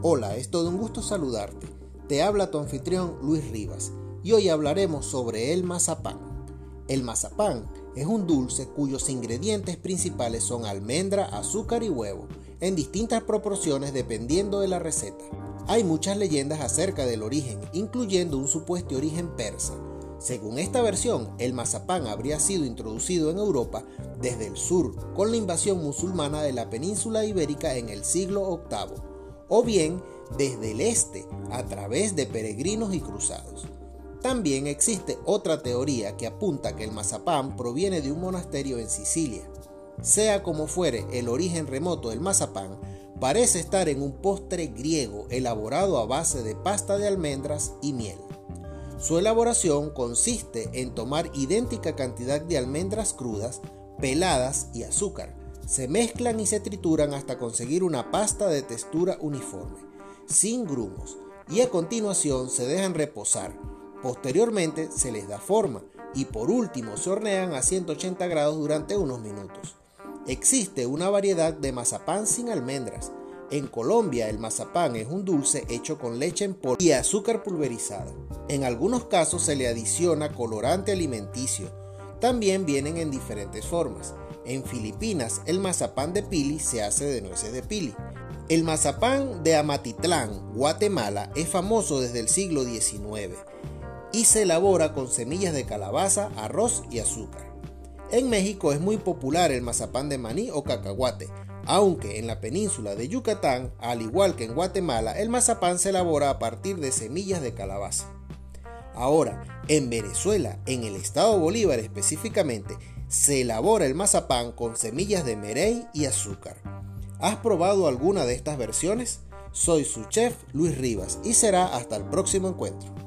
Hola, es todo un gusto saludarte. Te habla tu anfitrión Luis Rivas y hoy hablaremos sobre el mazapán. El mazapán es un dulce cuyos ingredientes principales son almendra, azúcar y huevo, en distintas proporciones dependiendo de la receta. Hay muchas leyendas acerca del origen, incluyendo un supuesto origen persa. Según esta versión, el mazapán habría sido introducido en Europa desde el sur con la invasión musulmana de la península ibérica en el siglo VIII o bien desde el este a través de peregrinos y cruzados. También existe otra teoría que apunta que el mazapán proviene de un monasterio en Sicilia. Sea como fuere el origen remoto del mazapán, parece estar en un postre griego elaborado a base de pasta de almendras y miel. Su elaboración consiste en tomar idéntica cantidad de almendras crudas, peladas y azúcar, se mezclan y se trituran hasta conseguir una pasta de textura uniforme, sin grumos, y a continuación se dejan reposar. Posteriormente se les da forma y por último se hornean a 180 grados durante unos minutos. Existe una variedad de mazapán sin almendras. En Colombia el mazapán es un dulce hecho con leche en polvo y azúcar pulverizada. En algunos casos se le adiciona colorante alimenticio. También vienen en diferentes formas. En Filipinas, el mazapán de pili se hace de nueces de pili. El mazapán de Amatitlán, Guatemala, es famoso desde el siglo XIX y se elabora con semillas de calabaza, arroz y azúcar. En México es muy popular el mazapán de maní o cacahuate, aunque en la península de Yucatán, al igual que en Guatemala, el mazapán se elabora a partir de semillas de calabaza. Ahora, en Venezuela, en el estado Bolívar específicamente, se elabora el mazapán con semillas de merey y azúcar. ¿Has probado alguna de estas versiones? Soy su chef Luis Rivas y será hasta el próximo encuentro.